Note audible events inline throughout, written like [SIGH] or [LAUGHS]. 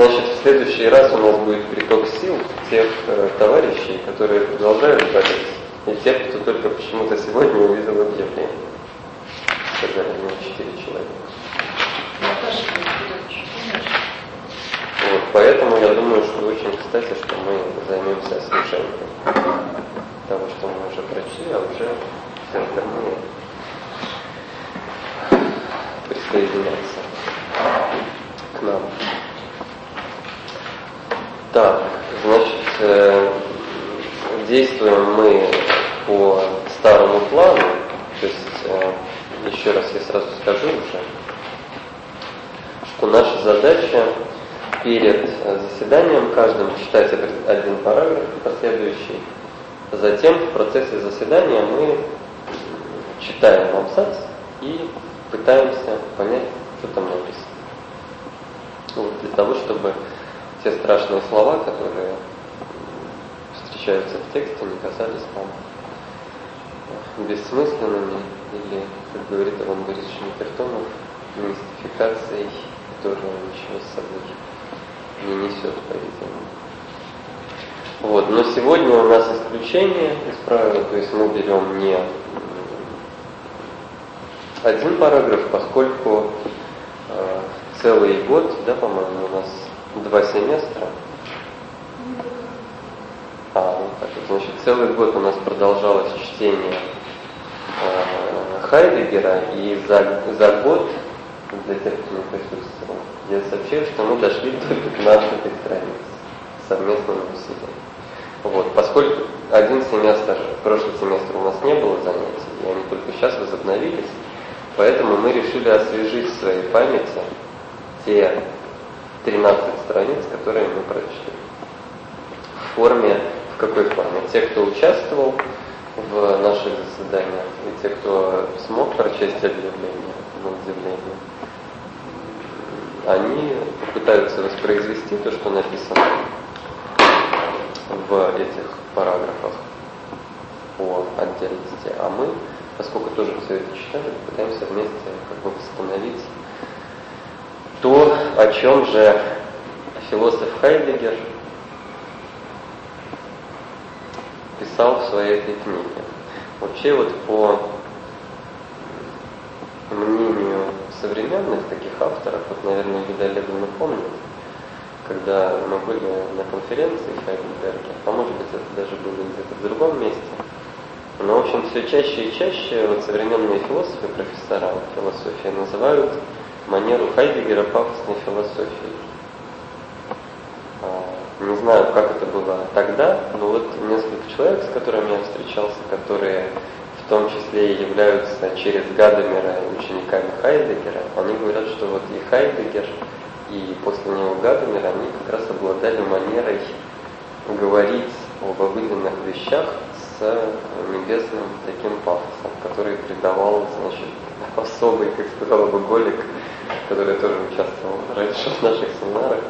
значит, в следующий раз у нас будет приток сил тех э, товарищей, которые продолжают бороться, и тех, кто только почему-то сегодня увидел объявление. Сказали мне четыре человека. Вот, поэтому я думаю, что очень кстати, что мы займемся освещением того, что мы уже прочли, а уже все остальные присоединяться к нам. Так, значит, э, действуем мы по старому плану, то есть, э, еще раз я сразу скажу уже, что наша задача перед заседанием каждым читать один параграф последующий. Затем в процессе заседания мы читаем абзац и пытаемся понять, что там написано. Вот, для того, чтобы те страшные слова, которые встречаются в тексте, не казались нам бессмысленными или, как говорит Иван Борисович Непертонов, мистификацией, которая ничего с собой не несет, по-видимому. Вот. Но сегодня у нас исключение из правила, то есть мы берем не один параграф, поскольку э, целый год, да, по-моему, у нас два семестра. А, так. Значит, целый год у нас продолжалось чтение э, Хайдегера, и за, за год, для тех, кто не присутствовал, я сообщил, что мы дошли до 15 страниц совместного усилия. Вот, поскольку один семестр, прошлый семестр у нас не было занятий, и они только сейчас возобновились, поэтому мы решили освежить в своей памяти те 13 страниц, которые мы прочли. В форме, какой форме? Те, кто участвовал в наших заседаниях, и те, кто смог прочесть объявление, на удивление, они попытаются воспроизвести то, что написано в этих параграфах по отдельности, а мы, поскольку тоже все это читали, пытаемся вместе как бы восстановить то, о чем же философ Хайдегер писал в своей этой книге. Вообще вот по мнению современных таких авторов, вот, наверное, Юда Олеговна помнит, когда мы были на конференции в Хайдельберге, а может быть это даже было где-то в другом месте, но, в общем, все чаще и чаще вот современные философы, профессора философии называют манеру Хайдегера пафосной философией. Не знаю, как это было тогда, но вот несколько человек, с которыми я встречался, которые в том числе и являются через Гадамера учениками Хайдегера, они говорят, что вот и Хайдегер, и после него Гадамер, они как раз обладали манерой говорить об обыденных вещах с небесным таким пафосом, который придавал, значит, [LAUGHS] особый, как сказал бы Голик, который тоже участвовал раньше в наших семинарах,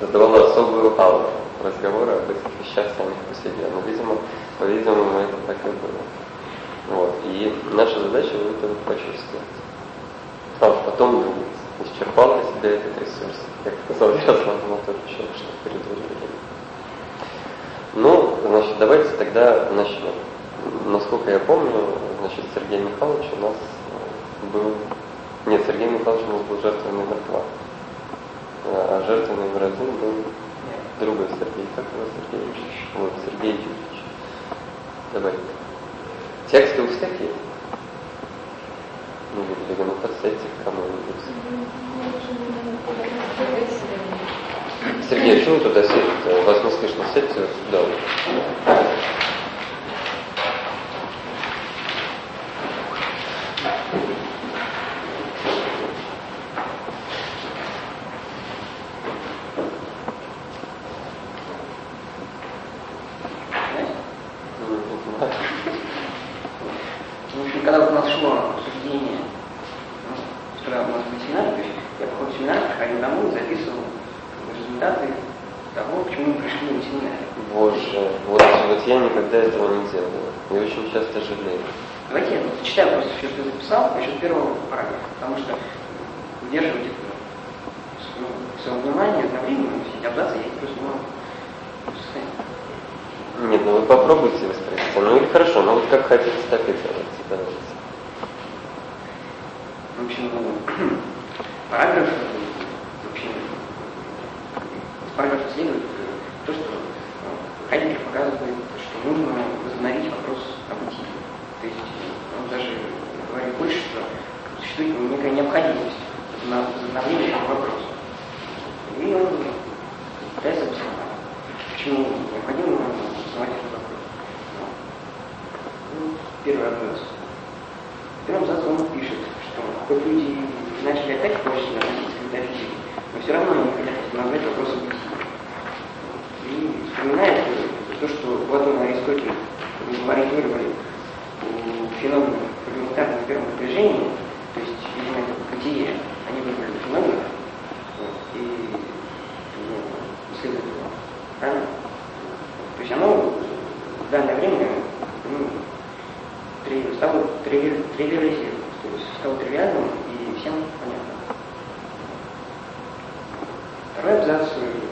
задавал особую ауру разговора об этих вещах самих по себе. Но, видимо, по-видимому, это так и было. Вот. И наша задача вот это вот почувствовать. А потом думать, исчерпал ли себя этот ресурс. Как сказал Ярослав [LAUGHS] Анатольевич, что передвигали. Ну, значит, давайте тогда начнем. Насколько я помню, значит, Сергей Михайлович у нас был... Нет, Сергей Михайлович у нас был жертвой два. А жертвой номер один был другой Сергей. Как его Сергей? Вот, Сергей Юрьевич. Давай. Тексты у всех есть? Ну, или ну подсядьте к кому-нибудь. Сергей, вы туда сидите? Вас не слышно. Сядьте сюда. никогда этого не делала. И очень часто жалею. Давайте я зачитаю просто все, что я записал, насчет первого параграфа, потому что удерживать это ну, свое внимание одновременно, все абзацы я просто ну, не Нет, ну вы попробуйте воспроизвести, Ну или хорошо, ну вот как хотите, так и делать. силы зла. Правильно? То есть оно в данное время ну, стало тривиализировано, то есть стало тривиальным и всем понятно. Второй абзац э,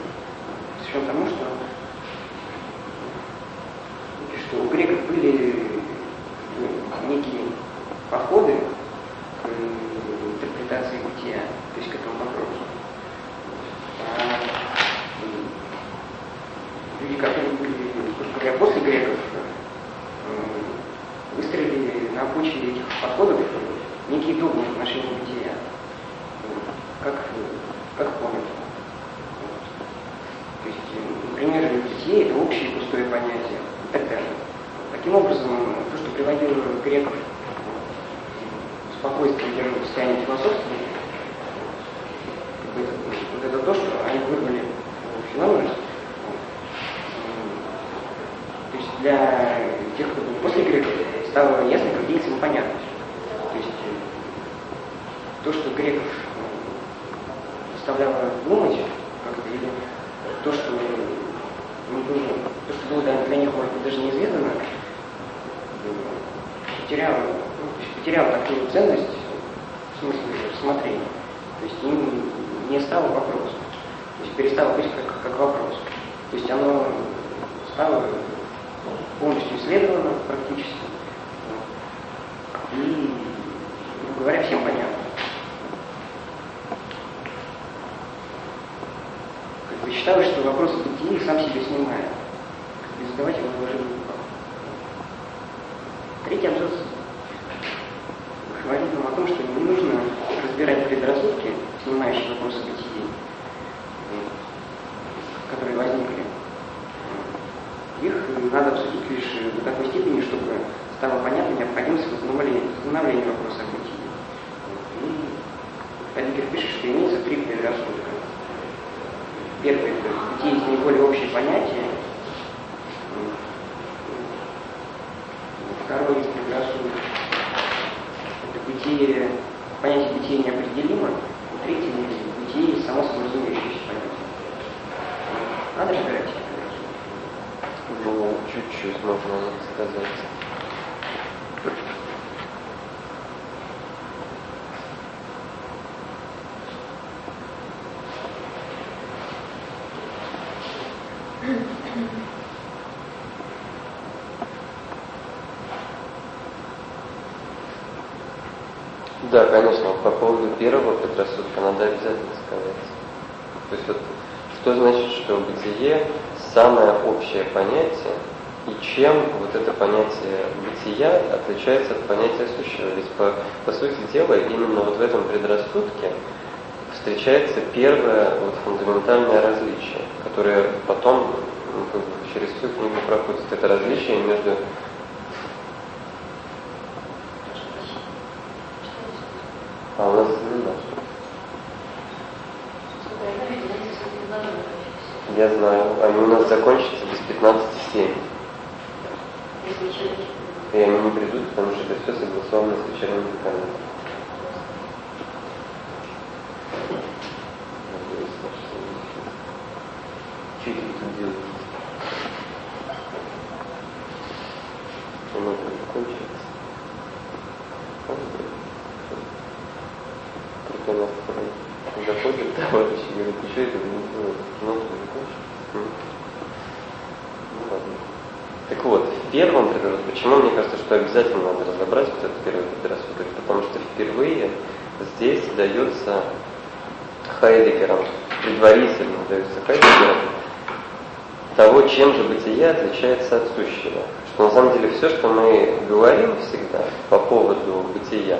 То есть оно стало полностью исследовано практически. И, ну, говоря, всем понятно. Как бы считалось, что вопрос бытия сам себе снимает. Да, конечно. По поводу первого предрассудка надо обязательно сказать. То есть вот что значит, что бытие – самое общее понятие, и чем вот это понятие бытия отличается от понятия сущего. Ведь по, по сути дела именно вот в этом предрассудке встречается первое вот фундаментальное различие, которое потом ну, как бы через всю книгу проходит. Это различие между Я знаю. А они у нас закончатся без 15:07. И они не придут, потому что это все согласовано с вечерним деканом. Чем же бытие отличается от сущего. Что на самом деле все, что мы говорим всегда по поводу бытия,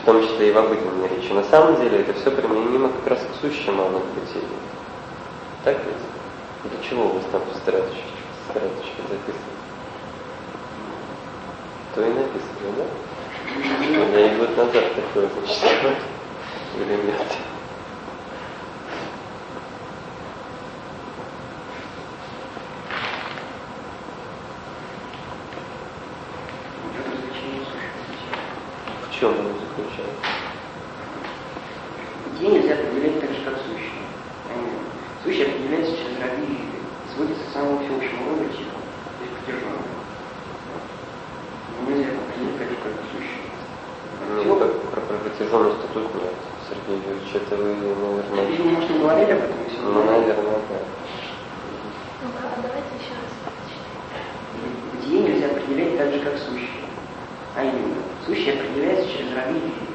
в том числе и в обыденной речи, на самом деле это все применимо как раз к сущему, а не к бытию. Так ведь? Для чего вы там страточки, страточки записываете? То и написано, да? [LAUGHS] Я и год назад такое зачитал. Или нет? В чем оно заключается? Идеи нельзя определять так же, как сущее. Сущее определяется через роды сводится к самому всеобщему роду типа, то есть поддержанному. Нельзя определить так же, как сущее. Ну, как про, про протяженность тут нет. Сергей Юрьевич, это вы, наверное... Видимо, может, не говорили об этом? если Ну, вы- наверное, да. Ну-ка, а давайте еще раз Бытие нельзя определять так же, как сущее. А именно, сущее определяется через роды идеи.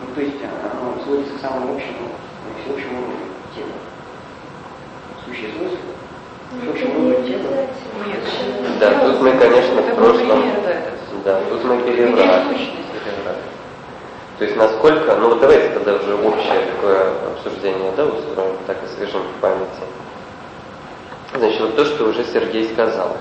Ну, то есть оно сводится к самому общему, ну, всеобщему роду тела. Сущее свойство Ну, всеобщему роду не тела. обязательно. Да, тут мы, конечно, в Это был прошлом... пример, да, это. Да, тут мы Пример переврали. сущности. Переврали. То есть насколько, ну вот давайте тогда уже общее такое обсуждение, да, устроим, так освежим в памяти. Значит, вот то, что уже Сергей сказал.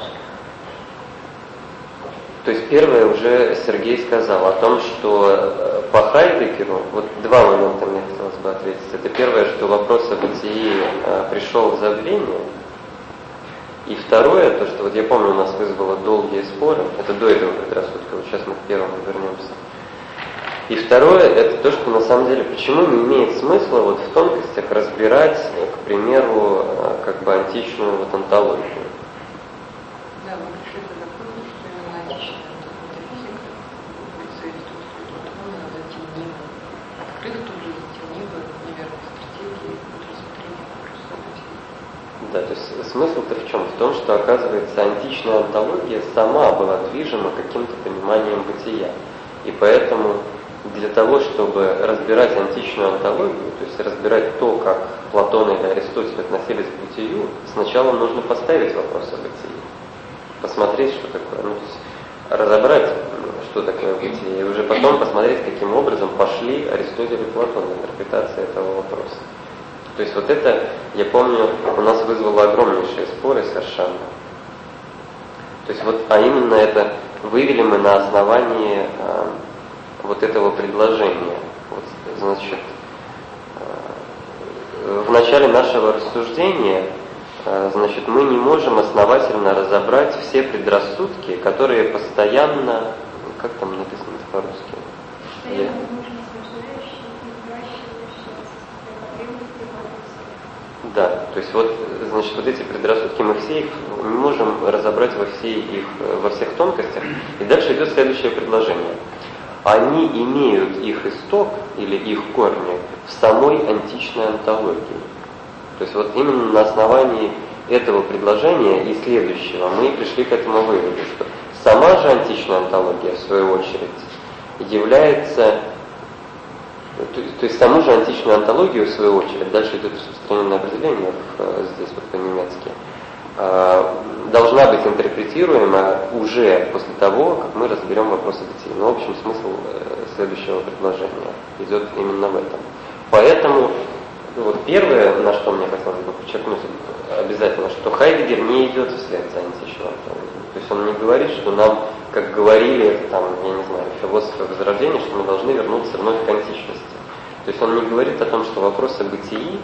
То есть первое уже Сергей сказал о том, что э, по Хайдекеру, вот два момента мне хотелось бы ответить. Это первое, что вопрос о бытии э, пришел в забвение, и второе, то, что вот я помню, у нас вызвало долгие споры, это до этого предрассудка, вот сейчас мы к первому вернемся. И второе, это то, что на самом деле, почему не имеет смысла вот в тонкостях разбирать, э, к примеру, как бы античную вот антологию. Да, мы пришли тогда к выводу, что именно античная метафизика, улица Аристотеля, он надо идти в небо, открыть тут же идти в небо, неверной стратегии, рассмотрения вопроса бытия. Да, то есть смысл-то в чем? В том, что, оказывается, античная антология сама была движима каким-то пониманием бытия. И поэтому для того, чтобы разбирать античную антологию, то есть разбирать то, как Платон или Аристотель относились к бытию, сначала нужно поставить вопрос о бытии. Посмотреть, что такое. Ну, то есть разобрать, что такое бытие, и уже потом посмотреть, каким образом пошли Аристотель и Платон в интерпретации этого вопроса. То есть вот это, я помню, у нас вызвало огромнейшие споры совершенно. То есть вот, а именно это вывели мы на основании э, вот этого предложения. Вот, значит, э, в начале нашего рассуждения, э, значит, мы не можем основательно разобрать все предрассудки, которые постоянно, как там написано по-русски? Я- Постоянно нужно снижающие и выращивающие потребности вопросы. Да, то есть вот, значит, вот эти предрассудки мы все их не можем разобрать во, всей их, во всех тонкостях. И дальше идет следующее предложение. Они имеют их исток или их корни в самой античной антологии. То есть вот именно на основании этого предложения и следующего мы пришли к этому выводу, что сама же античная антология, в свою очередь, является то, то есть саму же античную антологию, в свою очередь, дальше идет распространенное определение в, э, здесь вот по-немецки, э, должна быть интерпретируема уже после того, как мы разберем вопрос о бытии. Но, в общем, смысл э, следующего предложения идет именно в этом. Поэтому, ну, вот первое, на что мне хотелось бы подчеркнуть обязательно, что Хайдегер не идет вслед за античной антологией. То есть он не говорит, что нам, как говорили, там, я не знаю, философы Возрождения, что мы должны вернуться вновь к античности. То есть он не говорит о том, что вопрос о бытии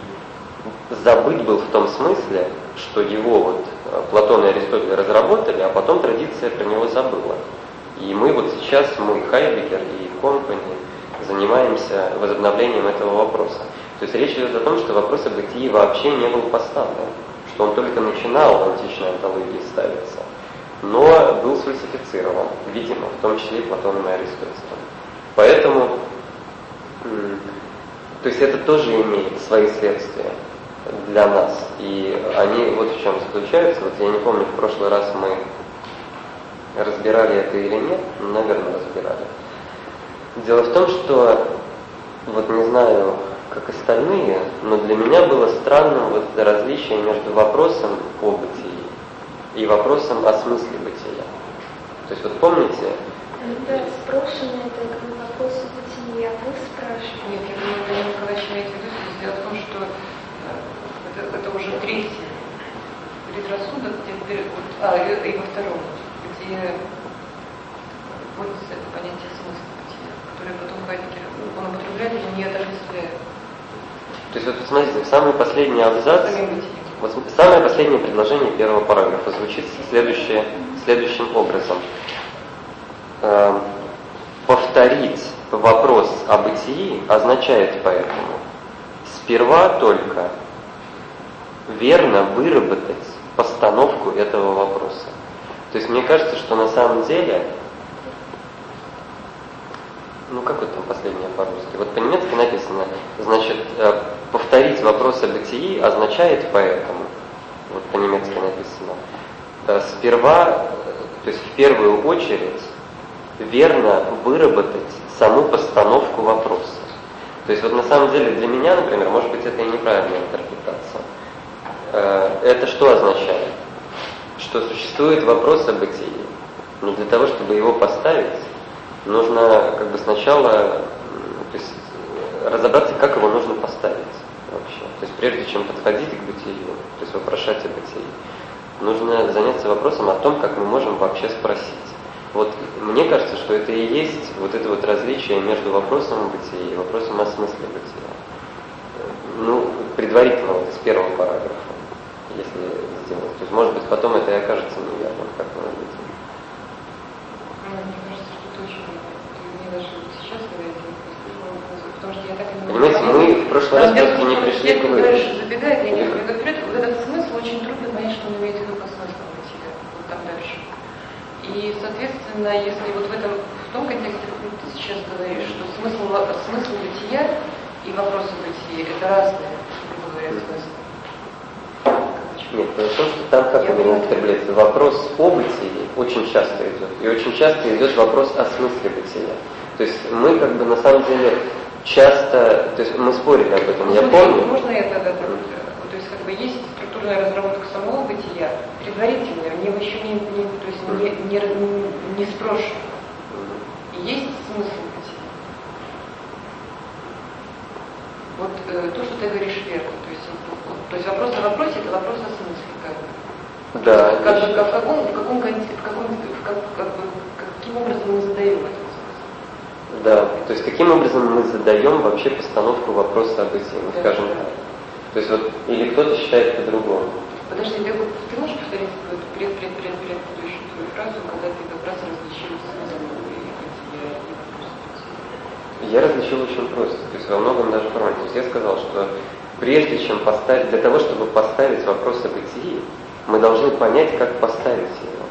забыт был в том смысле, что его вот э, Платон и Аристотель разработали, а потом традиция про него забыла. И мы вот сейчас, мы, Хайдегер и компани, занимаемся возобновлением этого вопроса. То есть речь идет о том, что вопрос о бытии вообще не был поставлен, что он только начинал в античной антологии ставиться, но был сфальсифицирован, видимо, в том числе и Платоном и Аристотелем. Поэтому То есть это тоже имеет свои следствия для нас. И они вот в чем заключаются. Вот я не помню, в прошлый раз мы разбирали это или нет, наверное, разбирали. Дело в том, что вот не знаю, как остальные, но для меня было странным вот различие между вопросом о бытии и вопросом о смысле бытия. То есть вот помните? Да, спрошенное это как бы вопрос о бытии, а вы спрашиваете. Нет, я думаю, Данил Николаевич имеет в виду, дело в том, что э, это, это уже третий предрассудок, где, а, и, и во втором, где вводится это понятие смысла бытия, которое потом Хайдегер, он употребляет или не отождествляет. То есть вот смотрите, самый последний абзац, вот самое последнее предложение первого параграфа звучит следующее, следующим образом. Э, повторить вопрос о бытии означает поэтому сперва только верно выработать постановку этого вопроса. То есть мне кажется, что на самом деле ну как это там последнее по-русски? Вот по-немецки написано, значит, э, повторить вопрос о бытии означает поэтому, вот по-немецки написано, э, сперва, э, то есть в первую очередь, верно выработать саму постановку вопроса. То есть вот на самом деле для меня, например, может быть это и неправильная интерпретация. Это что означает? Что существует вопрос о бытии. Но для того, чтобы его поставить, нужно как бы сначала то есть, разобраться, как его нужно поставить вообще. То есть прежде чем подходить к бытию, то есть вопрошать о бытии, нужно заняться вопросом о том, как мы можем вообще спросить. Вот мне кажется, что это и есть вот это вот различие между вопросом о бытии и вопросом о смысле бытия. Ну, предварительно вот из первого параграфа, если сделать. То есть, может быть, потом это и окажется неверным, как мы быть. Понимаете, мы в прошлый раз просто не пришли к выводу. забегает, я не говорю вперед, вот этот смысл очень трудно понять, что он имеет в виду по смыслу бытия, вот там дальше. И, соответственно, если вот в этом, в том контексте, как ты сейчас говоришь, что смысл, смысл бытия и вопросы бытия это разные, грубо говоря, смыслы. Нет, то, что там как именно употребляется вопрос о бытии очень часто идет. И очень часто идет вопрос о смысле бытия. То есть мы как бы на самом деле часто, то есть мы спорили об этом, я помню. Можно я тогда то есть как бы есть структурная разработка самого бытия, предварительная, мне еще не, не, то есть не, не, не. И есть смысл бытия. Вот э, то, что ты говоришь верно, то есть, вопрос о вопросе это вопрос о смысле, как бы. Да. Как, бы, в каком, в каком, в каком, в как, как бы, каким образом мы задаем это? Да, то есть каким образом мы задаем вообще постановку вопроса об бытии, ну, скажем так. То есть вот, или кто-то считает по-другому. Подожди, ты, ты можешь повторить пред, пред, пред, предыдущую твою фразу, когда ты как раз различил смысл я различил очень просто, то есть во многом даже формате. То есть я сказал, что прежде чем поставить, для того, чтобы поставить вопрос о бытии, мы должны понять, как поставить его.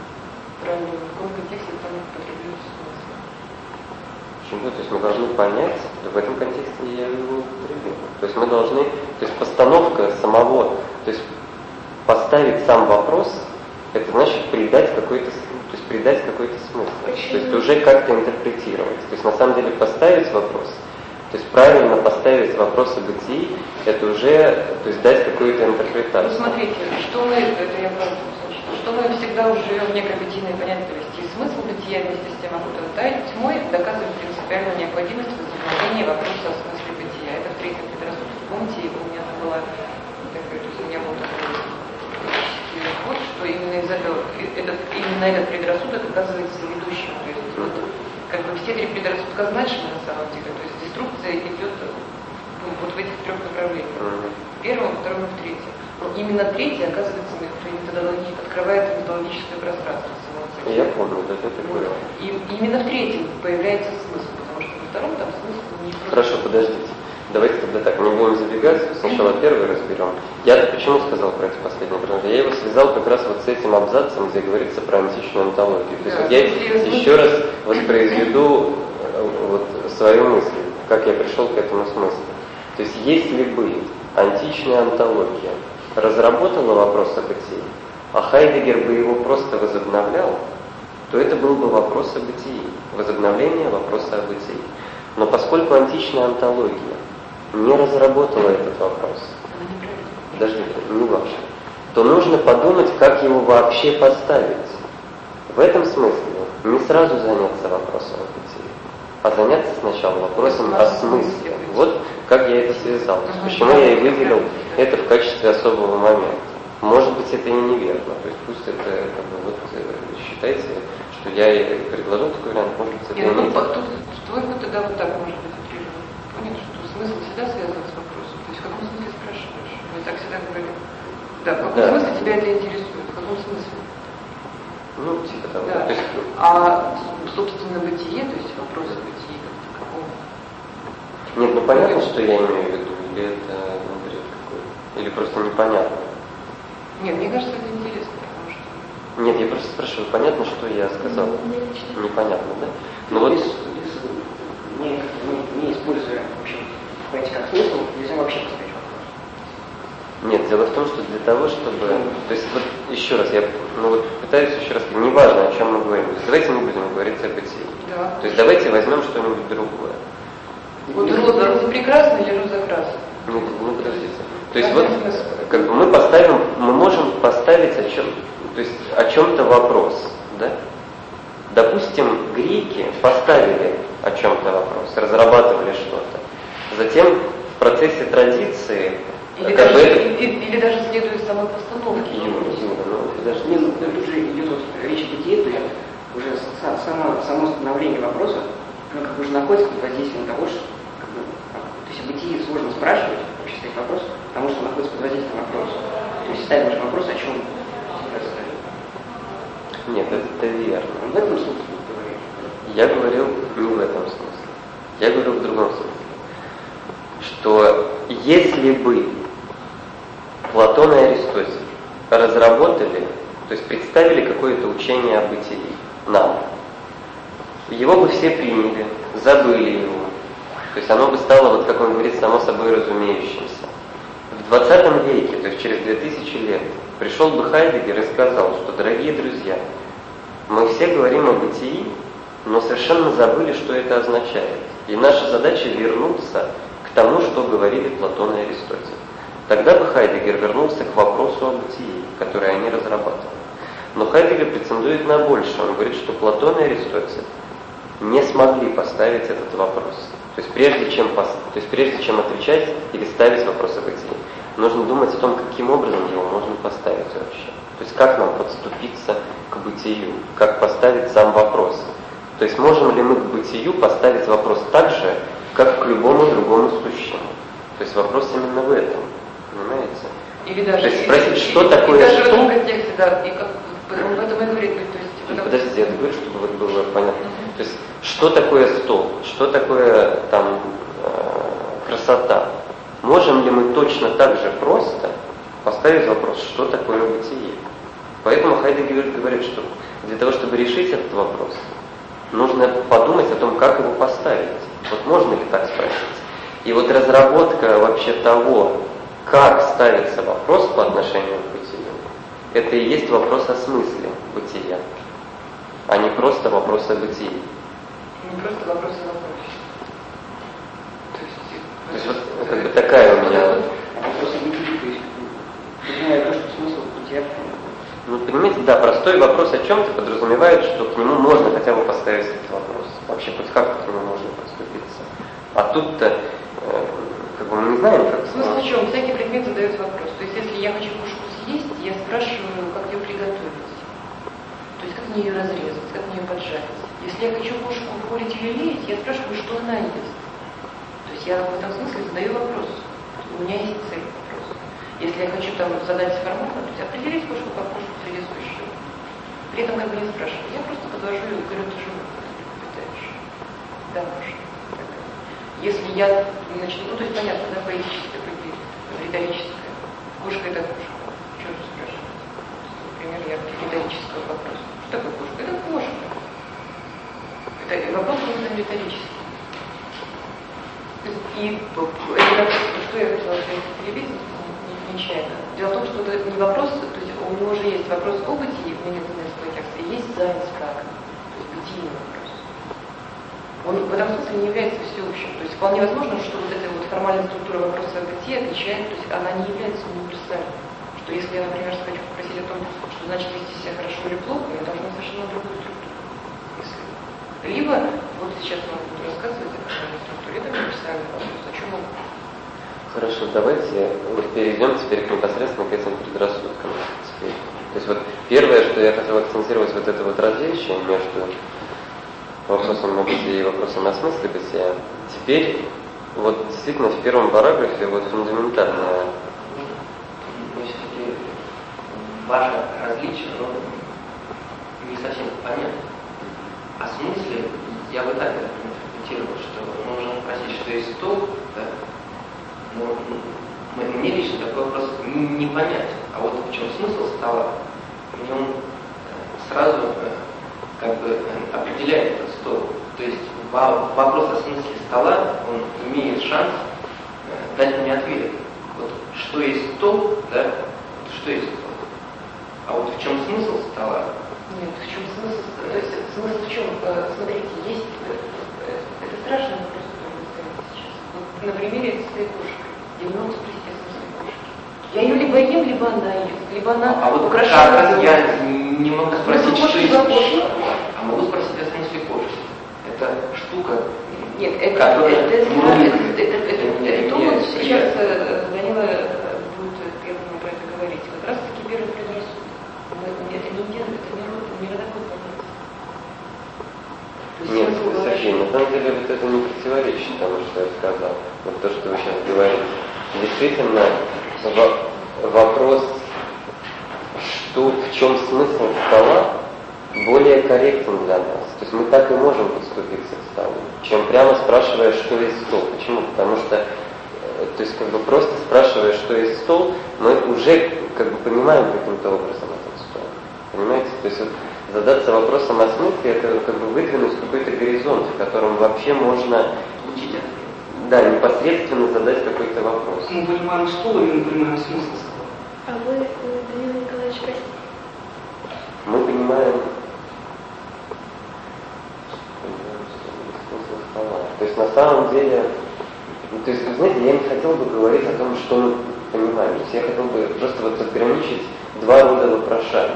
Правильно, в каком контексте там Почему? То есть мы должны понять, в этом контексте я его употребил. То есть мы должны, то есть постановка самого, то есть поставить сам вопрос, это значит придать какой-то то есть придать какой-то смысл. Почему? То есть уже как-то интерпретировать. То есть на самом деле поставить вопрос, то есть правильно поставить вопрос о бытии, это уже, то есть дать какую-то интерпретацию. Ну, смотрите, что мы, это я правда что мы всегда уже живем в некой бытийной понятливости. Смысл бытия вместе с тем окутан тьмой доказывает принципиальную необходимость возникновения вопроса о смысле бытия. Это в третьем предрассудке. Помните, у меня там была такая, то есть у меня был такой ход, что именно из этого, этот, именно этот предрассудок оказывается ведущим. То есть вот как бы все три предрассудка значимы на самом деле. То есть деструкция идет ну, вот в этих трех направлениях. В первом, втором и в третьем. Но именно третий, оказывается, методологии, открывает методологическое пространство самого Я помню, да, это говорил. И именно в третьем появляется смысл, потому что во втором там смысл не Хорошо, подождите. Давайте тогда так, не будем забегать, сначала первый разберем. Я почему сказал про эти последние предложения? Я его связал как раз вот с этим абзацем, где говорится про античную антологию. То есть вот я еще раз воспроизведу э, вот свою мысль, как я пришел к этому смыслу. То То есть если бы античная антология разработала вопрос о бытии, а Хайдегер бы его просто возобновлял, то это был бы вопрос о бытии, возобновление вопроса о бытии. Но поскольку античная антология не разработала этот вопрос, подожди, не вообще, то нужно подумать, как его вообще поставить. В этом смысле не сразу заняться вопросом о бытии, а заняться сначала вопросом о смысле. Вот как я это связал. То есть, почему я и выделил это в качестве особого момента. Может быть, это и неверно. То есть пусть это как бы, вот э, считайте, что я и предложил такой вариант, может быть, это и ну, неверно. вот тогда вот так может быть. Понятно, смысл всегда связан с вопросом. То есть в каком смысле спрашиваешь? Мы так всегда говорим. Да, в каком Да. смысле тебя это интересует? В каком смысле? Ну, типа того. Да. То есть, А, собственно, бытие, то есть вопрос о бытии, как таковом. нет, ну понятно, что я имею в виду, или это ну, бред какой-то, или просто непонятно. Нет, мне кажется, это интересно, потому что... Нет, я просто спрашиваю, понятно, что я сказал? Лично. Непонятно, да? Ну вот, не, не, не общем, понятие как смысл, нельзя вообще поставить вопрос. нет, дело в том, что для того, чтобы... То есть, вот еще раз, я ну, вот пытаюсь еще раз сказать, неважно, о чем мы говорим. То есть, давайте не будем говорить о бытии. Да. То есть, давайте возьмем что-нибудь другое. Вот роза, роза прекрасна или роза красна? Ну, ну подождите. То есть Какой вот как бы мы поставим, мы можем поставить о чем, то есть о чем-то вопрос, да? Допустим, греки поставили о чем-то вопрос, разрабатывали что-то. Затем в процессе традиции, Или как бы даже, это- или, или даже следует самой постановке. Юра, Юра, ну подожди. Не, ну тут же идет вот речь о бытие, то есть уже са- само, само становление вопроса, ну, как бы уже находится под воздействием того, что как бы, а, то есть о бытии сложно спрашивать, вообще ставить вопрос, потому что находится под воздействием вопроса. То есть ставим же вопрос, о чем. Нет, это, это верно. В этом смысле говорим. Я говорил не в этом смысле. Я говорил в другом смысле. Что если бы Платон и Аристотель разработали, то есть представили какое-то учение о бытии нам, его бы все приняли, забыли его. То есть оно бы стало, вот как он говорит, само собой разумеющимся. В 20 веке, то есть через 2000 лет, пришел бы Хайдегер и сказал, что, дорогие друзья, мы все говорим о бытии, но совершенно забыли, что это означает. И наша задача вернуться тому, что говорили Платон и Аристотель. Тогда бы Хайдегер вернулся к вопросу о бытии, который они разрабатывали. Но Хайдегер претендует на большее. Он говорит, что Платон и Аристотель не смогли поставить этот вопрос. То есть прежде чем, то есть прежде чем отвечать или ставить вопрос о бытии, нужно думать о том, каким образом его можно поставить вообще. То есть как нам подступиться к бытию, как поставить сам вопрос. То есть можем ли мы к бытию поставить вопрос так же, как к любому другому сущему. То есть вопрос именно в этом. Понимаете? Или даже, То есть спросить, или- что или такое даже в что? этом контексте, да, и как, в этом и говорит, то есть, И потому- подождите, я говорю, чтобы вот было понятно. То есть, что такое стол? Что такое там э, красота? Можем ли мы точно так же просто поставить вопрос, что такое бытие? Поэтому Хайдегер говорит, что для того, чтобы решить этот вопрос, нужно подумать о том, как его поставить. Вот можно ли так спросить? И вот разработка вообще того, как ставится вопрос по отношению к бытию, это и есть вопрос о смысле бытия, а не просто вопрос о бытии. Не просто вопрос о вопросе. То есть, То есть вот как бы такая у меня... Вопрос о бытии, то есть, понимая то, что смысл бытия Ну, понимаете, да, простой вопрос о чем-то подразумевает, что к нему можно хотя бы поставить этот вопрос. Вообще хоть как к нему можно подступиться. А тут-то, э, как бы мы не знаем, как... Смысл в чем? Всякий предмет задает вопрос. То есть, если я хочу кошку съесть, я спрашиваю, как ее приготовить. То есть, как мне ее разрезать, как мне ее поджарить. Если я хочу кошку холить или леять, я спрашиваю, что она ест. То есть, я в этом смысле задаю вопрос. У меня есть цель. Если я хочу там задать формально, то есть определить кошку как кошку среди. При этом как бы не спрашиваю. Я просто подвожу и говорю, ты животное, ты питаешь. Да, далее. Если я начну, ну то есть понятно, да, поэтическое, риторическое. Кошка это кошка. Что же спрашивать? Например, я риторического вопроса. Что такое кошка? Это кошка. Это вопрос именно риторический. И это телевизор нечаянно. Дело в том, что это не вопрос, то есть у него уже есть вопрос о бытии в медицинского текста, и есть зайнсфраг, то есть бытийный вопрос. Он в этом смысле не является всеобщим. То есть вполне возможно, что вот эта вот формальная структура вопроса о бытии отличает, то есть она не является универсальной. Что если я, например, хочу попросить о том, что значит вести себя хорошо или плохо, я должна совершенно другую структуру. Либо, вот сейчас вам буду рассказывать о формальной структуре, это универсальный вопрос, о чем он Хорошо, давайте вот перейдем теперь непосредственно к этим предрассудкам. Теперь. То есть вот первое, что я хотел акцентировать, вот это вот различие между вопросом о бытии и вопросом о смысле бытия. Теперь вот действительно в первом параграфе вот фундаментальное ваше различие, но не совсем понятно. О смысле я бы так интерпретировал, что можем спросить, что есть да, но мне лично такой вопрос непонятен. А вот в чем смысл стола, в нем э, сразу э, как бы э, определяет этот стол. То есть вопрос о смысле стола, он имеет шанс дать мне ответ. Вот что есть стол, да, что есть стол. А вот в чем смысл стола? Нет, в чем смысл? То есть смысл в чем? Смотрите, есть это страшный вопрос, который вы сейчас. Вот на примере с кошкой. Кошки. Я ее либо ем, либо она ест, либо она а вот украшает. Как я не могу спросить, что есть а могу спросить о смысле кошки. Это штука, нет, это, это, это, это, это, это, это, сейчас Данила будет первым про это говорить. Как раз таки первый предрассудок. Это не дело, это не род, не родовой понятие. Нет, Сергей, на самом деле вот это не противоречит тому, что я сказал. Вот то, что вы сейчас говорите. Действительно, вопрос, что, в чем смысл стола, более корректен для нас. То есть мы так и можем подступиться к столу, чем прямо спрашивая, что есть стол. Почему? Потому что, э, то есть как бы просто спрашивая, что есть стол, мы уже как бы понимаем каким-то образом этот стол. Понимаете? То есть вот, задаться вопросом о смысле, это как бы выдвинуть какой-то горизонт, в котором вообще можно учить да, непосредственно задать какой-то вопрос. Мы понимаем стол или мы понимаем смысл стола? А вы, Данил Николаевич, простите? Мы понимаем. То есть на самом деле, ну, то есть, вы знаете, я не хотел бы говорить о том, что мы понимаем. То есть я хотел бы просто вот разграничить два рода вопрошания.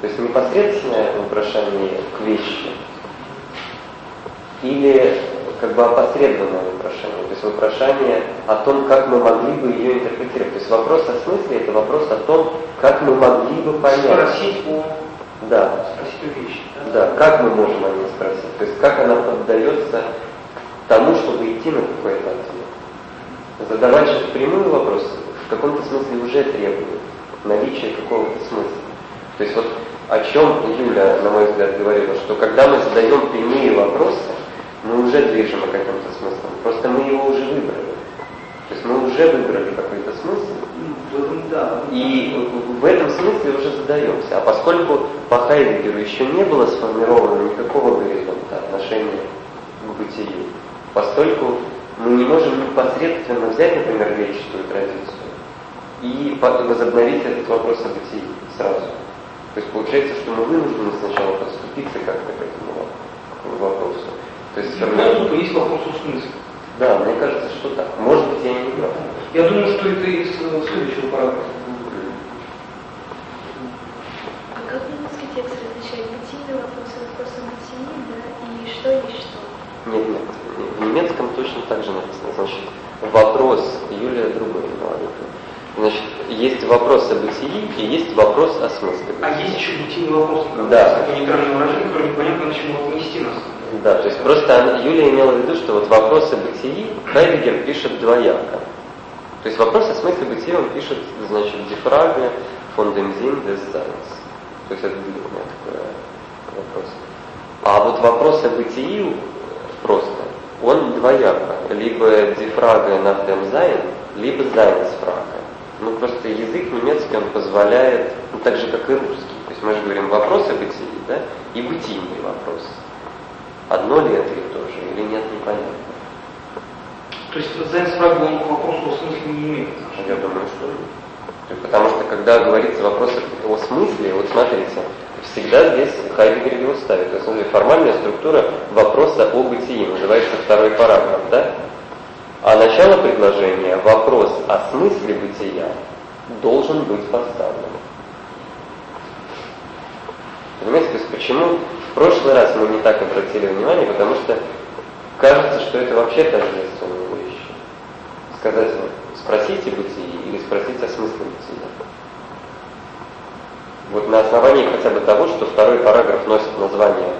То есть непосредственное вопрошание к вещи или как бы опосредованное вопрошание, то есть вопрошание о том, как мы могли бы ее интерпретировать. То есть вопрос о смысле – это вопрос о том, как мы могли бы понять. Спросить о, да. спросить о вещи. Да? да, как мы можем о ней спросить. То есть как она поддается тому, чтобы идти на какой-то ответ. Задавать же прямые вопросы в каком-то смысле уже требует наличия какого-то смысла. То есть вот о чем Юля, на мой взгляд, говорила, что когда мы задаем прямые вопросы, мы уже движем каким-то смыслом. Просто мы его уже выбрали. То есть мы уже выбрали какой-то смысл. Да. И в этом смысле уже задаемся. А поскольку по Хайдегеру еще не было сформировано никакого горизонта отношения к бытию, поскольку мы не можем непосредственно взять, например, греческую традицию и возобновить этот вопрос о бытии сразу. То есть получается, что мы вынуждены сначала подступиться как-то к этому вопросу. То есть сформировать... есть вопрос о смысле. Да, мне кажется, что так. Может быть, я не прав. Я думаю, что это из э, следующего параграфа. А как немецкий текст различает бытийный вопрос от вопроса бытии, да, и что есть что? Нет, нет. В немецком точно так же написано. Значит, вопрос, Юлия другой Значит, есть вопрос о бытии и есть вопрос о смысле. А есть еще бытийный вопрос, да. такое нейтральное выражение, которое непонятно, на чем его отнести нас. Да, то есть просто Юлия имела в виду, что вот вопрос о бытии Хайдегер пишет двояко. То есть вопрос о смысле бытия он пишет, значит, дифраге Sinn des Seins. То есть это длинный такой вопрос. А вот вопрос о бытии просто, он двояко. Либо дифрага nach dem Sein, либо Seinsfrage. Ну, просто язык немецкий, он позволяет, ну, так же, как и русский. То есть мы же говорим вопрос о бытии, да, и бытийный вопрос. Одно ли это и то же, или нет, непонятно. То есть Зен Спраг, он к вопросу о смысле не имеет? Я думаю, что Потому что когда говорится вопрос о смысле, вот смотрите, всегда здесь Хайдегер его ставит. То есть, смотрите, формальная структура вопроса о бытии, называется второй параграф, да? А начало предложения, вопрос о смысле бытия, должен быть поставлен. Понимаете, то есть почему прошлый раз мы не так обратили внимание, потому что кажется, что это вообще тождественные вещи. Сказать, спросите бытие или спросить о смысле бытия. Вот на основании хотя бы того, что второй параграф носит название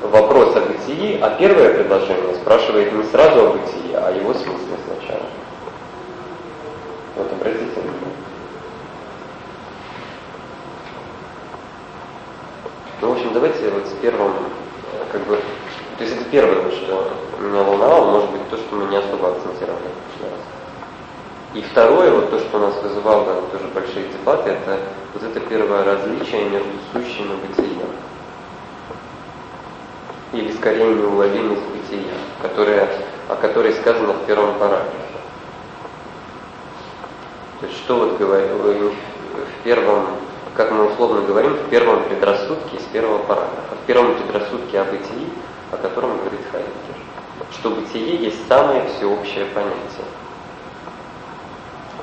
«Вопрос о бытии», а первое предложение спрашивает не сразу о бытии, а о его смысле сначала. Вот обратите внимание. Ну, в общем, давайте вот с первым, как бы, то есть это первое, что меня волновало, может быть, то, что мы не особо акцентировали в прошлый раз. И второе, вот то, что у нас вызывало тоже большие дебаты, это вот это первое различие между сущим и бытием. Или скорее неуловимость бытия, которая, о которой сказано в первом параграфе. То есть что вот говорю в первом, как мы условно говорим, в первом предрассудке из первого параграфа, в первом предрассудке о бытии, о котором говорит Хайдегер, что бытие есть самое всеобщее понятие.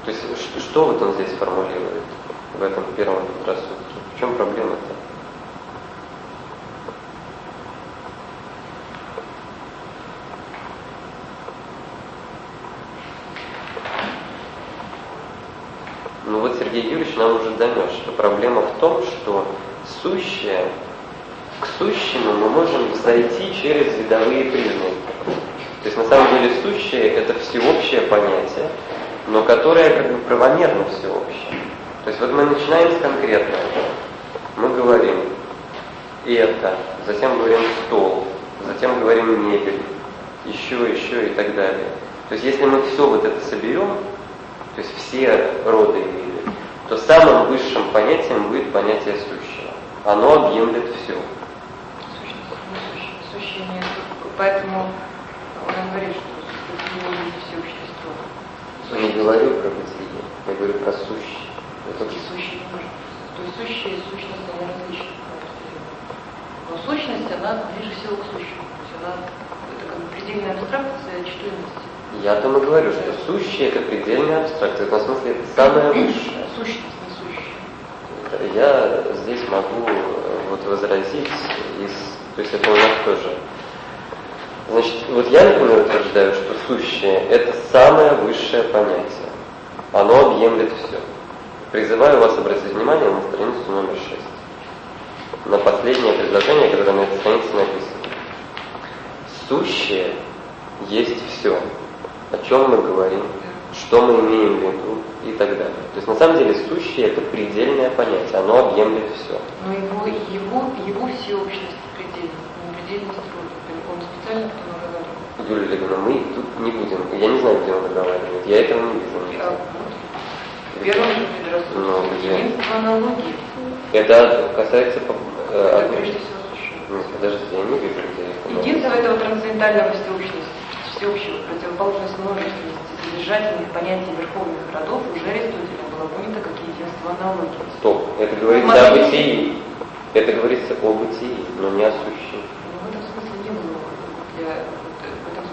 То есть что, что вот он здесь формулирует в этом первом предрассудке? В чем проблема-то? Ну вот Сергей Юрьевич нам уже донес, что проблема в том, что сущее, к сущему мы можем зайти через видовые признаки. То есть на самом деле сущее это всеобщее понятие, но которая как бы правомерно всеобщая. То есть вот мы начинаем с конкретного. Мы говорим это, затем говорим стол, затем говорим мебель, еще, еще и так далее. То есть если мы все вот это соберем, то есть все роды мебели, то самым высшим понятием будет понятие сущего. Оно объемлет все. Поэтому он говорит, что я не говорю про бытие, я говорю про сущее. Это сущее То есть сущее и сущность, они различны. Но сущность, она ближе всего к сущему. То есть она, это как бы предельная абстракция чтуемости. Я тому говорю, что сущее это предельная абстракция. В смысле, это самое высшее. Сущность, не сущее. Я здесь могу э, вот возразить, из, то есть это у нас тоже Значит, вот я, например, утверждаю, что сущее – это самое высшее понятие. Оно объемлет все. Призываю вас обратить внимание на страницу номер 6. На последнее предложение, которое на этой странице написано. Сущее есть все. О чем мы говорим, что мы имеем в виду и так далее. То есть на самом деле сущее это предельное понятие, оно объемлет все. Но его, его, его всеобщность предельна, не предельность он специально говорил. Юлия Олеговна, мы тут не будем. Я не знаю, где он договаривает. Я этого не вижу. А, в первом же. Ну, где? аналогии. Это касается... Э, это прежде всего Нет, подождите, я не вижу, где это. Единство этого трансцендентального всеобщности, всеобщего противоположность множественности содержательных понятий верховных родов уже Аристотелем было понято как единство аналогии. Стоп, это говорится о бытии. Это говорится о бытии, но не о сущем.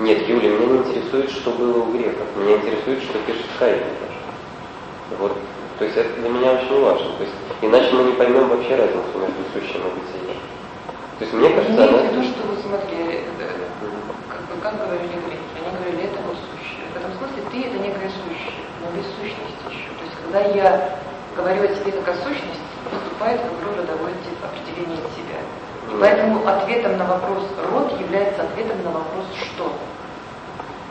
Нет, Юля, меня не интересует, что было у греков. Меня интересует, что пишет Хайдегер. Вот. То есть это для меня очень важно. То есть, иначе мы не поймем вообще разницу между сущим и бытием. То есть мне кажется, она... в виду, что вы смотрели, как, бы, как говорили греки, они говорили, это вот сущее. В ты это некое сущее, но без сущности еще. То есть когда я говорю о тебе как о сущности, поступает как бы родовое определение себя. И поэтому ответом на вопрос «род» является ответом на вопрос «что?».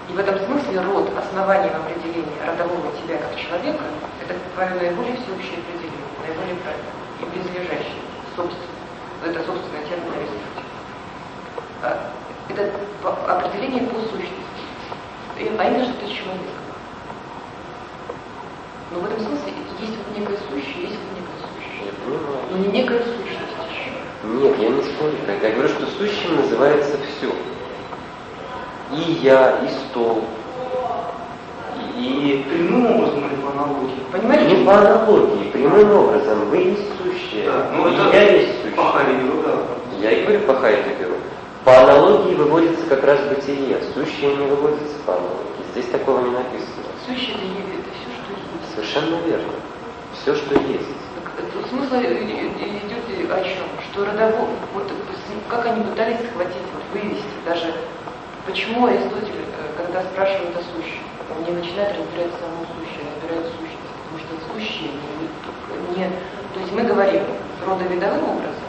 И в этом смысле род, основанием определения родового тебя как человека, это твое наиболее всеобщее определение, наиболее правильное и близлежащее, собственно. Это собственное термин. А, это определение по сущности, а именно, что ты человек. Но в этом смысле есть вот некое сущее, есть вот некое сущее. Но не некая сущность. Нет, я не спорю. Я говорю, что сущим называется все. И я, и стол, И прямым образом или по аналогии? Понимаете? Не по аналогии, прямым образом. Вы есть сущее. Да, ну и это я есть сущее. по Хайдегеру, да. Я и говорю по Хайдегеру. По аналогии выводится как раз бытие. Сущее не выводится по аналогии. Здесь такого не написано. Сущее это, е- это все. Совершенно верно. Все, что есть. Смысл идет о чем? Что родово, вот с- как они пытались схватить, вот, вывести даже, почему Аристотель, э, когда спрашивает о сущем, он не начинает разбирать само сущее, а разбирает сущность, потому что сущее не, не- то есть мы говорим родовидовым образом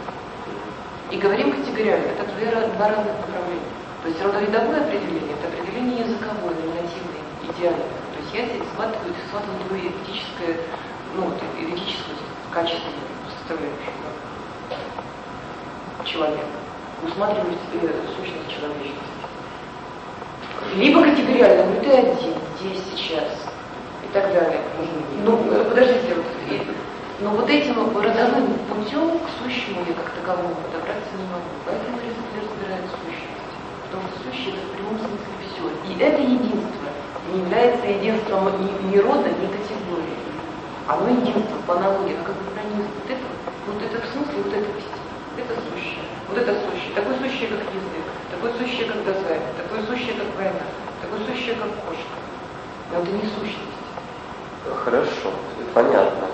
и говорим категориально, это две, два разных направления. То есть родовидовое определение, это определение языковое, нормативное, идеальное. То есть я здесь схватываю, схватываю твое этическое, ну, вот, этическое качество составляющую да, человека. Усматриваю в себе сущность человечности. Либо категориально, ну ты один, здесь, сейчас, и так далее. Ну, ну, подождите, вот, и- но вот этим родовым путем к сущему я как таковому подобраться не могу. Поэтому Аристотель разбирает сущность. Потому что сущее это в прямом смысле все. И это единство не является единством ни, ни рода, ни категории. Оно единство по аналогии, оно как бы пронизано. Вот это, вот это в смысле вот это это сущее. Вот это сущее. Такое сущее, как язык, такое сущее, как дозайм, такое сущее, как война, такое сущее, как кошка. Но это не сущность. Хорошо, понятно.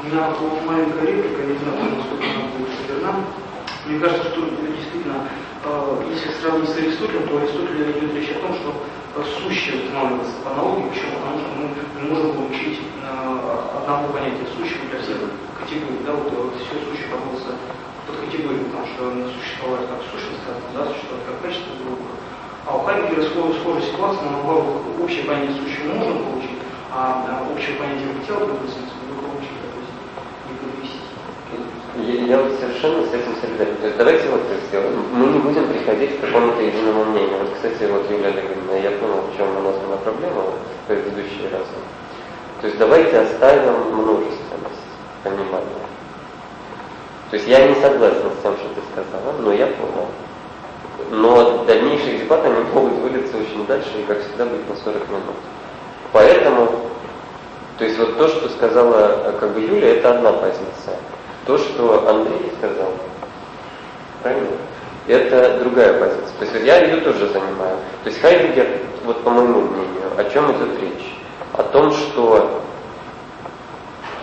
У меня маленькая реплика, не знаю, насколько она будет верна. Мне кажется, что действительно, э, если сравнить с Аристотелем, то Аристотель идет речь о том, что сущее устанавливается по аналогии. Почему? Потому что мы не можем получить э, одного понятия сущего для всех категорий. Да, вот, вот все сущее подводится под категорию, потому что оно существовать как сущность, да, существовать как качество друга. А у Хайдегера схожая, схожая ситуация, но наоборот, общее понятие сущего можно получить, а, а общее понятие другом смысле не получить, есть не подвести. Я, я совершенно с этим солидарен. То есть давайте вот так сделаем. Приходить к какому-то единому мнению. Вот, кстати, вот Юлия Олеговна, я понял, в чем у нас была проблема в предыдущие разы. То есть давайте оставим множественность понимания. То есть я не согласен с тем, что ты сказала, но я понял. Но дальнейшие дебаты они могут вылиться очень дальше и, как всегда, быть на 40 минут. Поэтому, то есть вот то, что сказала как бы Юля, это одна позиция. То, что Андрей сказал, правильно? Это другая позиция. То есть я ее тоже занимаю. То есть Хайдегер, вот по моему мнению, о чем идет речь? О том, что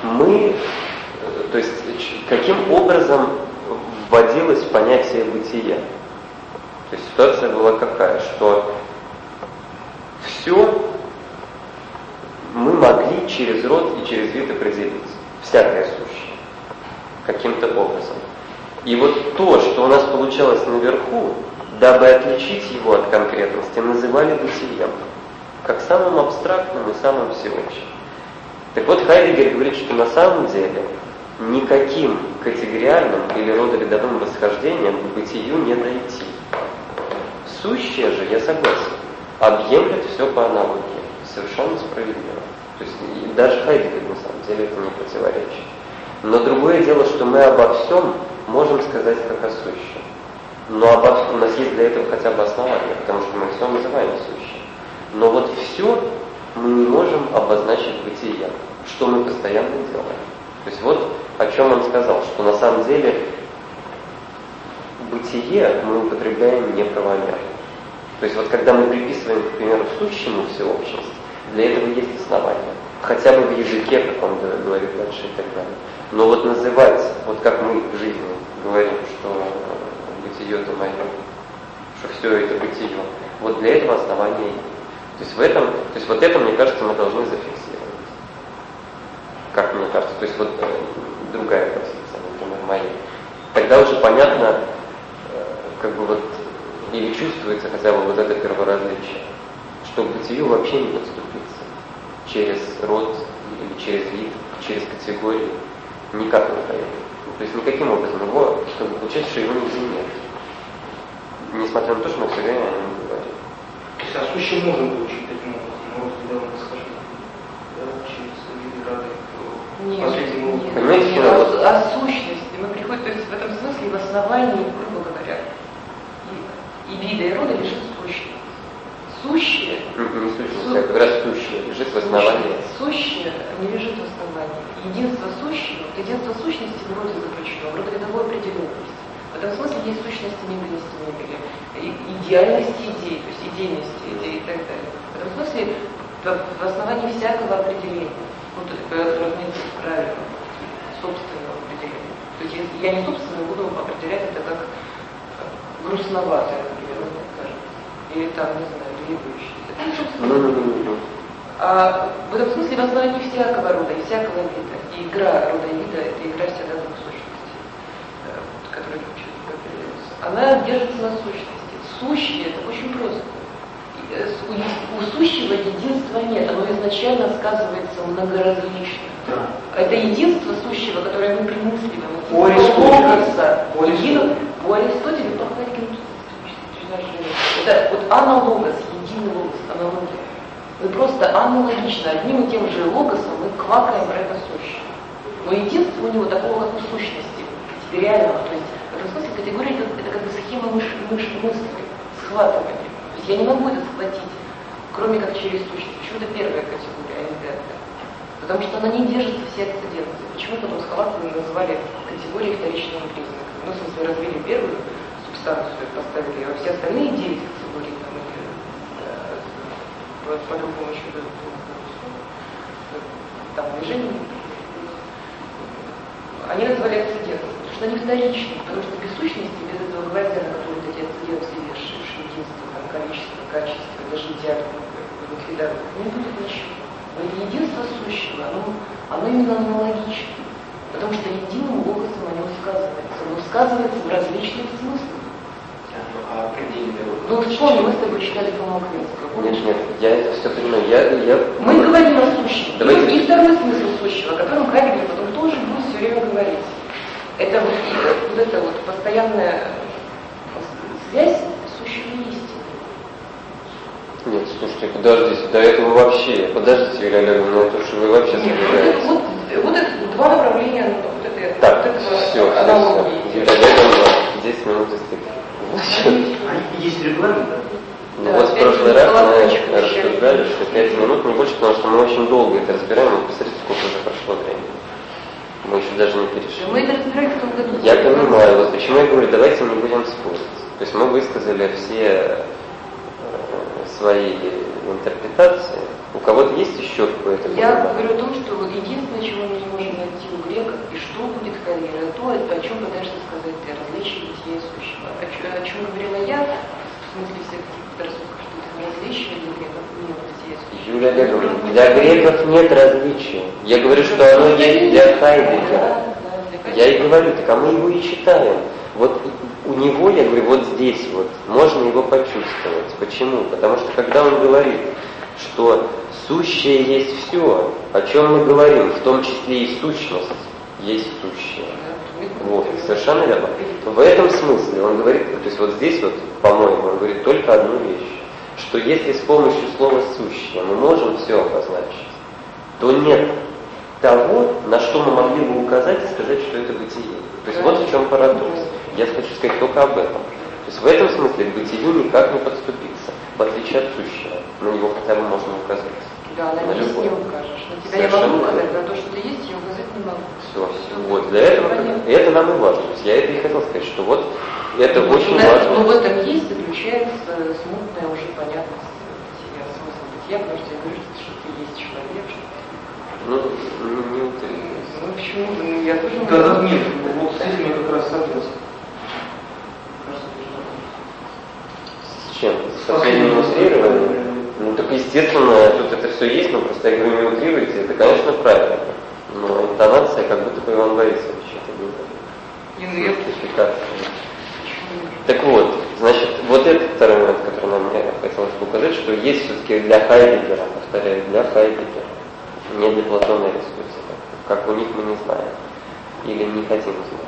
мы, э, то есть каким образом вводилось понятие бытия. То есть ситуация была какая, что все мы могли через род и через вид определить. Всякое сущее. Каким-то образом. И вот то, что у нас получалось наверху, дабы отличить его от конкретности, называли бытием. Как самым абстрактным и самым всеобщим. Так вот, Хайдегер говорит, что на самом деле никаким категориальным или родовидовым восхождением к бытию не дойти. Сущее же, я согласен, объемлет все по аналогии. Совершенно справедливо. То есть даже Хайдегер на самом деле это не противоречит. Но другое дело, что мы обо всем можем сказать как о сущем. Но обо, у нас есть для этого хотя бы основания, потому что мы все называем сущим. Но вот все мы не можем обозначить бытием, что мы постоянно делаем. То есть вот о чем он сказал, что на самом деле бытие мы употребляем неправомерно. То есть вот когда мы приписываем, к примеру, сущему всеобщность, для этого есть основания. Хотя бы в языке, как он говорит дальше и так далее. Но вот называть, вот как мы в жизни говорим, что бытие это мое, что все это бытие, вот для этого основания. То есть в этом, то есть вот это, мне кажется, мы должны зафиксировать. Как мне кажется, то есть вот э, другая позиция, например, моя. Тогда уже понятно, э, как бы вот, или чувствуется хотя бы вот это перворазличие, что к бытию вообще не подступиться через род или через вид, через категории, никак не дает. То есть никаким образом его, как бы получается, что его нигде нет. Несмотря на то, что мы все время о нем говорим. То есть а сущее можно получить таким образом, но вот когда мы схожим, да, через виды рады, Нет. Понимаете, нет, вот- о сущности мы приходим, то есть в этом смысле в основании, грубо говоря, и, и вида, и рода лежит сущее. Сущее, Не, не как раз сущее лежит в лежит в основании. Единство сущего, единство сущности вроде заключено в родовой определенности. В этом смысле есть сущность мебельности мебели, идеальности идей, то есть идейности идей и так далее. В этом смысле в основании всякого определения, ну, то есть, разумеется, правильно, собственного определения. То есть я не собственно буду определять это как грустноватое, например, мне кажется. Или там, не знаю, двигающееся. Это не собственно. А в этом смысле в основании всякого рода и всякого вида. И игра рода и вида – это игра всегда двух сущностей, э, которая. Она держится на сущности. Сущее – это очень просто. Э, у сущего единства нет, оно изначально сказывается многоразлично. Да. Это единство сущего, которое мы примысливаем. По Аристотелю. По Аристотелю. По Аристотелю, по Это вот аналогос, единый логос, аналогия. Мы просто аналогично, одним и тем же логосом мы квакаем про это сущее. Но единство у него такого как сущности, материального, то есть в этом смысле категория это, это как бы схема мыш, мыш, мысли, схватывания. То есть я не могу это схватить, кроме как через сущность. Почему это первая категория, а не пятая? Потому что она не держится в сердце детства. Почему потом схватывание называли категорией вторичного признака? Ну, в смысле, развили первую субстанцию, поставили, а все остальные девять категорий там, по-другому еще там движение. Они назвали акцидентом, потому что они вторичны, потому что без сущности, без этого гвоздя, на который вот эти акциденты вешаешь, единство, там, количество, качество, даже идеал ликвидатор, не будет ничего. Но это единство сущего, оно, оно именно аналогично, потому что единым логосом о нем сказывается. Оно сказывается в различных смыслах. Ну, вспомни, мы с тобой читали по Аквинского. Нет, нет, я это все понимаю. Я, я... Мы говорим о сущем. Давайте... И второй смысл сущего, о котором Хайдегер потом тоже будет все время говорить. Это вот, вот эта вот постоянная связь сущего истины. Нет, слушайте, подождите, до этого вообще, подождите, Юлия Олеговна, это что вы вообще забегаете. Вот, вот, это два направления, вот это, так, вот этого все, все, все. Юлия Олеговна, 10 минут истекли. Есть регламент, да? Ну вот в прошлый раз мы рассуждали, что 5 минут не больше, потому что мы очень долго это разбираем, и посмотрите, сколько уже прошло времени. Мы еще даже не перешли. Мы это разбирали в том году. Я понимаю, вот почему я говорю, давайте не будем спорить. То есть мы высказали все э, свои интерпретации. У кого-то есть еще какое-то Я говорю о том, что единственное, чего мы не можем греков, и что будет карьера, то, о чем пытаешься сказать ты, различие бытия и сущего. О, о чем говорила я, в смысле всех этих предрассудков, что это различие для греков нет бытия и сущего. Юлия Олеговна, для греков нет различия. Я говорю, что оно есть для Хайдегера. Я и говорю, так а мы его и читаем. Вот у него, я говорю, вот здесь вот, можно его почувствовать. Почему? Потому что когда он говорит, что сущее есть все, о чем мы говорим, в том числе и сущность, есть сущее. Вот, совершенно верно. В этом смысле он говорит, то есть вот здесь вот, по-моему, он говорит только одну вещь, что если с помощью слова «сущее» мы можем все обозначить, то нет того, на что мы могли бы указать и сказать, что это бытие. То есть вот в чем парадокс. Я хочу сказать только об этом. То есть в этом смысле к бытию никак не подступиться, в отличие от сущего. На него хотя бы можно указать. Да, на, на есть не укажешь. На тебя Совершенно я могу указать, на то, что ты есть, я указать не могу. Все, все. Вот, для этого, и это нам и важно. Я это и хотел сказать, что вот это ну, очень да, важно. Но в этом есть заключается смутная уже понятность бытия, смысл бытия, потому что я говорю, что ты есть человек, что ну, не, не утрируйся. Ну почему? Ну, я тоже... Да, да, нет, вот с этим я как раз согласен. С чем? С последним? Ну так естественно, тут это все есть, но просто я говорю, не утрируйте, это, конечно, правильно. Но интонация как будто бы Иван Борисович это не Сертификация. Так вот, значит, вот этот второй момент, который нам мне хотелось бы указать, что есть все-таки для Хайдегера, повторяю, для Хайдегера, не для Платона и Аристотеля, как у них мы не знаем или не хотим знать.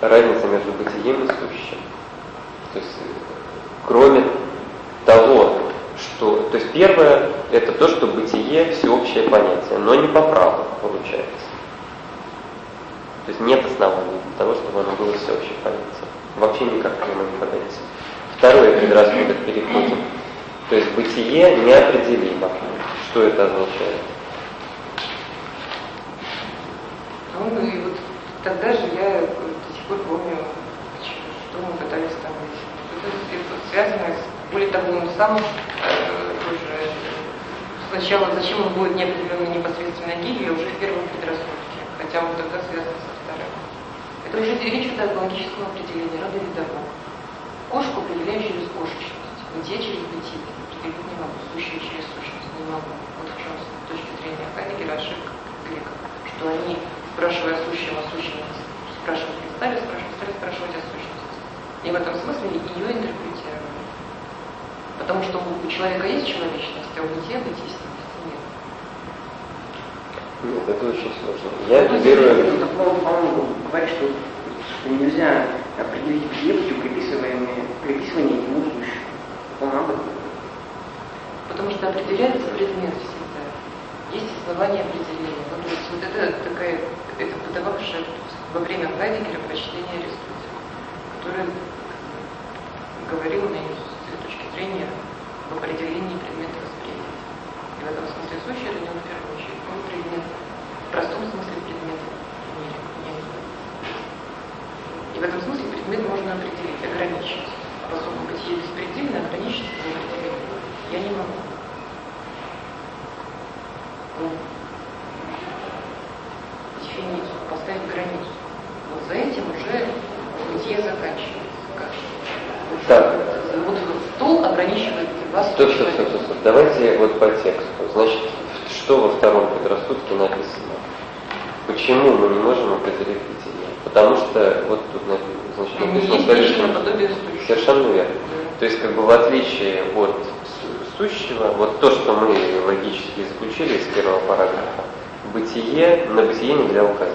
Разница между бытием и сущим. То есть, кроме того, что... То есть первое – это то, что бытие – всеобщее понятие, но не по праву получается. То есть нет оснований для того, чтобы оно было всеобщее понятие. Вообще никак к нему не подается. Второе предрассудок переходим. То есть бытие неопределимо. Что это означает? Ну, ну и вот тогда же я до сих пор помню, что мы пытались там выяснить. Это, это связано с более того, он сам э, тоже сначала, зачем он будет неопределенно непосредственно гилью, уже в первом предрассудке, хотя он тогда связан со вторым. Это уже речь идет о логическом определении, родовидовом. Кошку определяю через кошечность, бытие через бытие, определить не могу, сущее через сущность не могу. Вот в чем с точки зрения Хайдегера ошибка греков, что они, спрашивая о сущем, о сущем, спрашивают, стали спрашивать, стали спрашивать о сущности. И в этом смысле ее интерпретировали. Потому что у человека есть человечность, а у бытия бытийственности нет. Нет, это очень сложно. Я ну, верую... По-моему, говорит, что, что нельзя определить бытие путем приписывания, приписывания ему сущего. По-моему, об этом. Потому что определяется предмет всегда. Есть основание определения. Ну, то есть вот это такая, это подававшая во время Хайдегера прочтение Аристотеля, который говорил на зрения в определении предмета восприятия. И в этом смысле сущий не в первую очередь, он предмет, в простом смысле предмет в мире. И в этом смысле предмет можно определить, ограничить. Поскольку бытие беспредельно, ограничить его определение я не могу. Ну, дефиницию, поставить границу. Вот за этим уже бытие заканчивается. Как? Так. Вот стол ограничивает. Стоп, стоп, стоп, стоп, стоп. Давайте вот по тексту. Значит, что во втором предрассудке написано? Почему мы не можем определить бытие? Потому что вот тут значит, написано совершенно, совершенно верно. То есть, как бы в отличие от сущего, вот то, что мы логически заключили из первого параграфа, бытие, на бытие нельзя указать.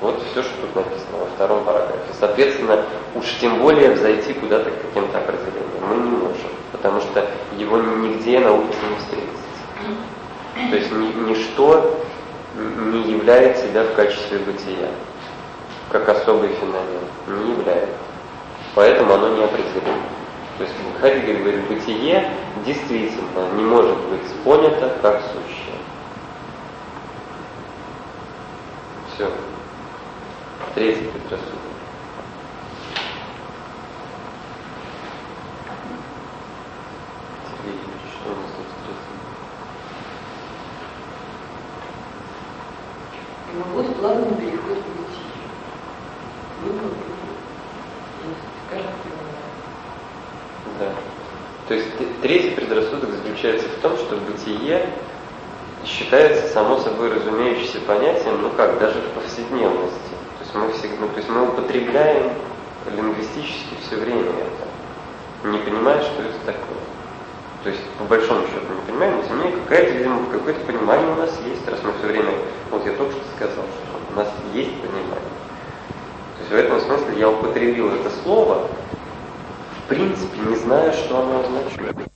Вот все, что тут написано во втором параграфе. Соответственно, уж тем более взойти куда-то к каким-то определениям мы не можем, потому что его нигде на опыте не встретится. То есть ни, ничто не является себя в качестве бытия, как особый феномен. Не является. Поэтому оно не определено. То есть Хайдегер говорит, бытие действительно не может быть понято как сущее. Все. Третий предрассудок. Что у нас тут с Ну вот плавный переход в бытие. Выбор Да. То есть третий предрассудок заключается в том, что бытие считается само собой разумеющимся понятием, ну как, даже в повседневности есть мы всегда, ну, то есть мы употребляем лингвистически все время это, не понимая, что это такое. То есть, по большому счету, не понимаем, но тем не менее, какая-то, видимо, какое-то понимание у нас есть, раз мы все время, вот я только что сказал, что у нас есть понимание. То есть в этом смысле я употребил это слово, в принципе, не зная, что оно означает.